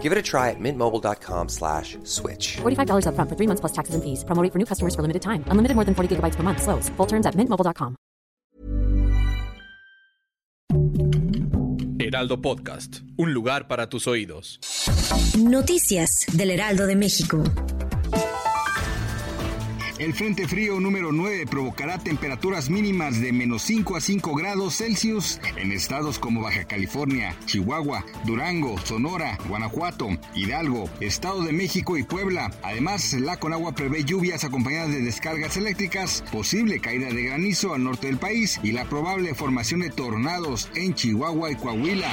Give it a try at mintmobile.com slash switch. $45 up front for three months plus taxes and fees. Promo rate for new customers for limited time. Unlimited more than 40 gigabytes per month. Slows. Full terms at mintmobile.com. Heraldo Podcast. Un lugar para tus oídos. Noticias del Heraldo de México. El Frente Frío número 9 provocará temperaturas mínimas de menos 5 a 5 grados Celsius en estados como Baja California, Chihuahua, Durango, Sonora, Guanajuato, Hidalgo, Estado de México y Puebla. Además, la Conagua prevé lluvias acompañadas de descargas eléctricas, posible caída de granizo al norte del país y la probable formación de tornados en Chihuahua y Coahuila.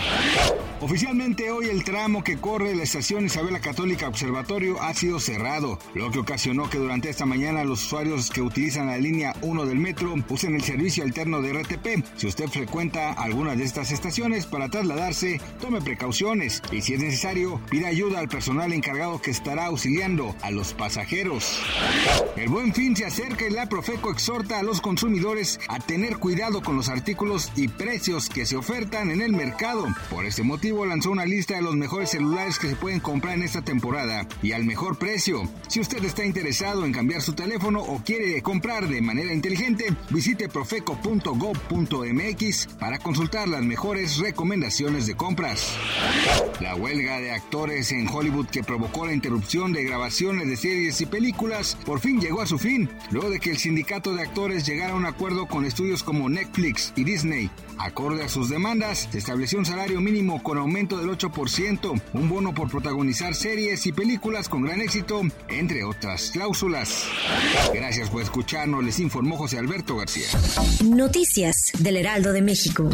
Oficialmente hoy el tramo que corre la estación Isabela Católica Observatorio ha sido cerrado, lo que ocasionó que durante esta mañana los usuarios que utilizan la línea 1 del metro usen el servicio alterno de RTP. Si usted frecuenta alguna de estas estaciones para trasladarse, tome precauciones y si es necesario, pida ayuda al personal encargado que estará auxiliando a los pasajeros. El buen fin se acerca y la Profeco exhorta a los consumidores a tener cuidado con los artículos y precios que se ofertan en el mercado. Por este motivo lanzó una lista de los mejores celulares que se pueden comprar en esta temporada y al mejor precio. Si usted está interesado en cambiar su teléfono, o quiere comprar de manera inteligente, visite profeco.gov.mx para consultar las mejores recomendaciones de compras. La huelga de actores en Hollywood que provocó la interrupción de grabaciones de series y películas por fin llegó a su fin, luego de que el sindicato de actores llegara a un acuerdo con estudios como Netflix y Disney. Acorde a sus demandas, se estableció un salario mínimo con aumento del 8%, un bono por protagonizar series y películas con gran éxito, entre otras cláusulas. Gracias por escucharnos, les informó José Alberto García. Noticias del Heraldo de México.